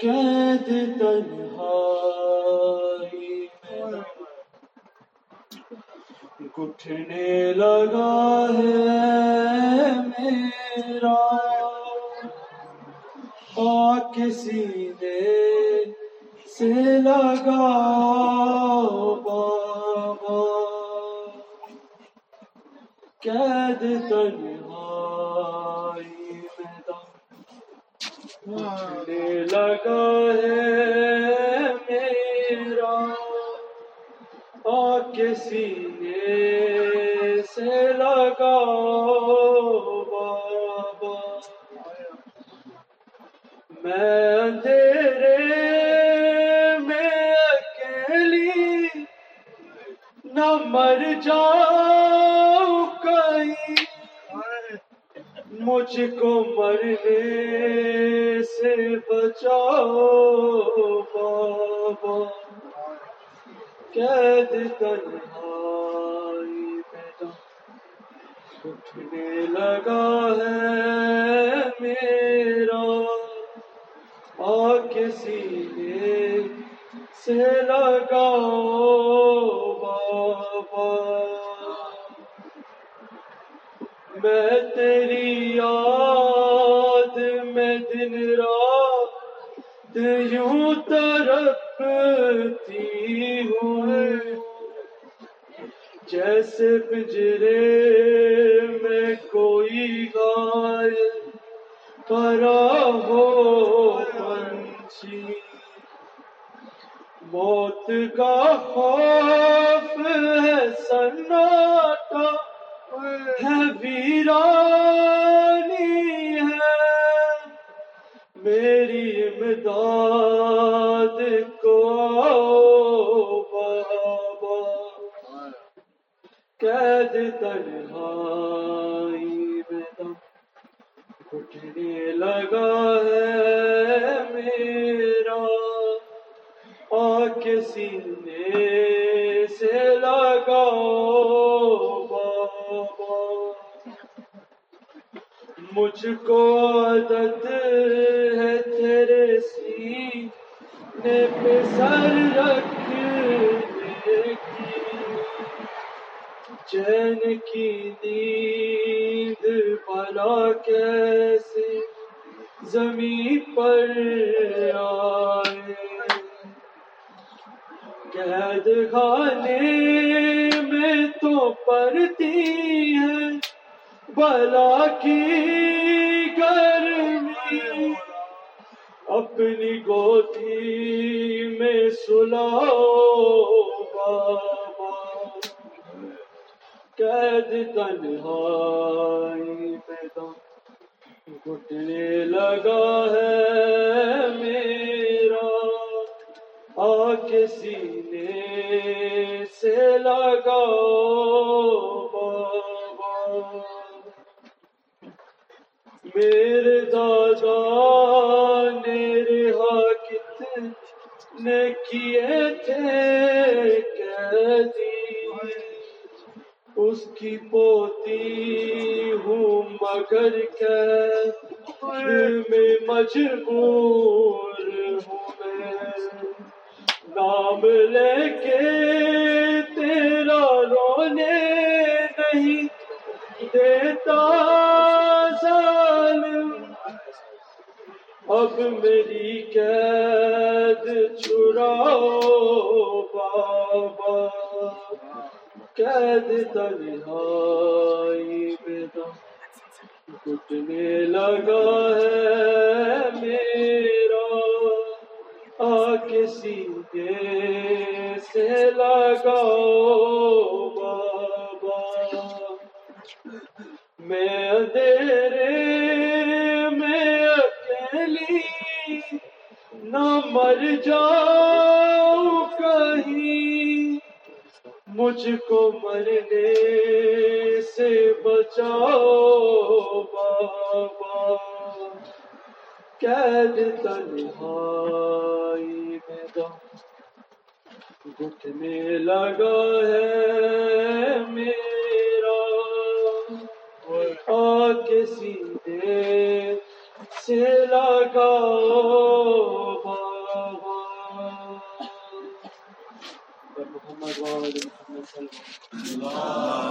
قید گھٹنے لگا ہے میرا خاک سینے سے لگا بابا۔ قید تنہائی میں دم مجھے لگا ہے میرا۔ آ کے سینے سے لگا بابا۔ میں مر جاؤں کہیں۔ مجھ کو مرنے سے بچاؤ بابا۔ قید تنہائی اٹھنے لگا ہے میرا۔ آ کے سینے سے لگاؤ میں تیری یاد میں دن رات یوں ترپتی ہوں۔ جیسے پجرے میں کوئی گائے پرا ہو پنچھی۔ موت کا خوف ہے سناٹا۔ ہے ویرانی ہے۔ میری امداد کو بابا۔ قید تنہائی میں دم۔ گھٹنے لگا ہے میرا۔ آ کے سینے سے لگاؤ مجھ کو عادت ہے تیرے سینے پہ سر رکھنے کی۔ چین کی نیند بلا کیسے زمین پر آئے۔ قید خانے میں تو پڑتی ہے۔ بلا کی گرمی، اپنی گوتی میں سلاؤ بابا۔ قید تنہائی میں دم گھٹنے لگا ہے میرا۔ آ کے سینے سے لگاؤ میرے دادا نے رہا کتنے کیے تھے قیدی؟ اس کی پوتی ہوں مگر میں مجبور ہوں میں۔ نام لے کے تیرا رونے نہیں دیتا اب میری قید چھڑاؤ، بابا۔ قید تنہائی میں گھٹنے لگا ہے میرا۔ آ کے سینے سے لگاؤ نہ مر جاؤ کہیں، مجھ کو مرنے سے بچاؤ بابا۔ قید تنہائی میں دم گھٹنے لگا ہے میرا۔ آ کے سی محمد محمد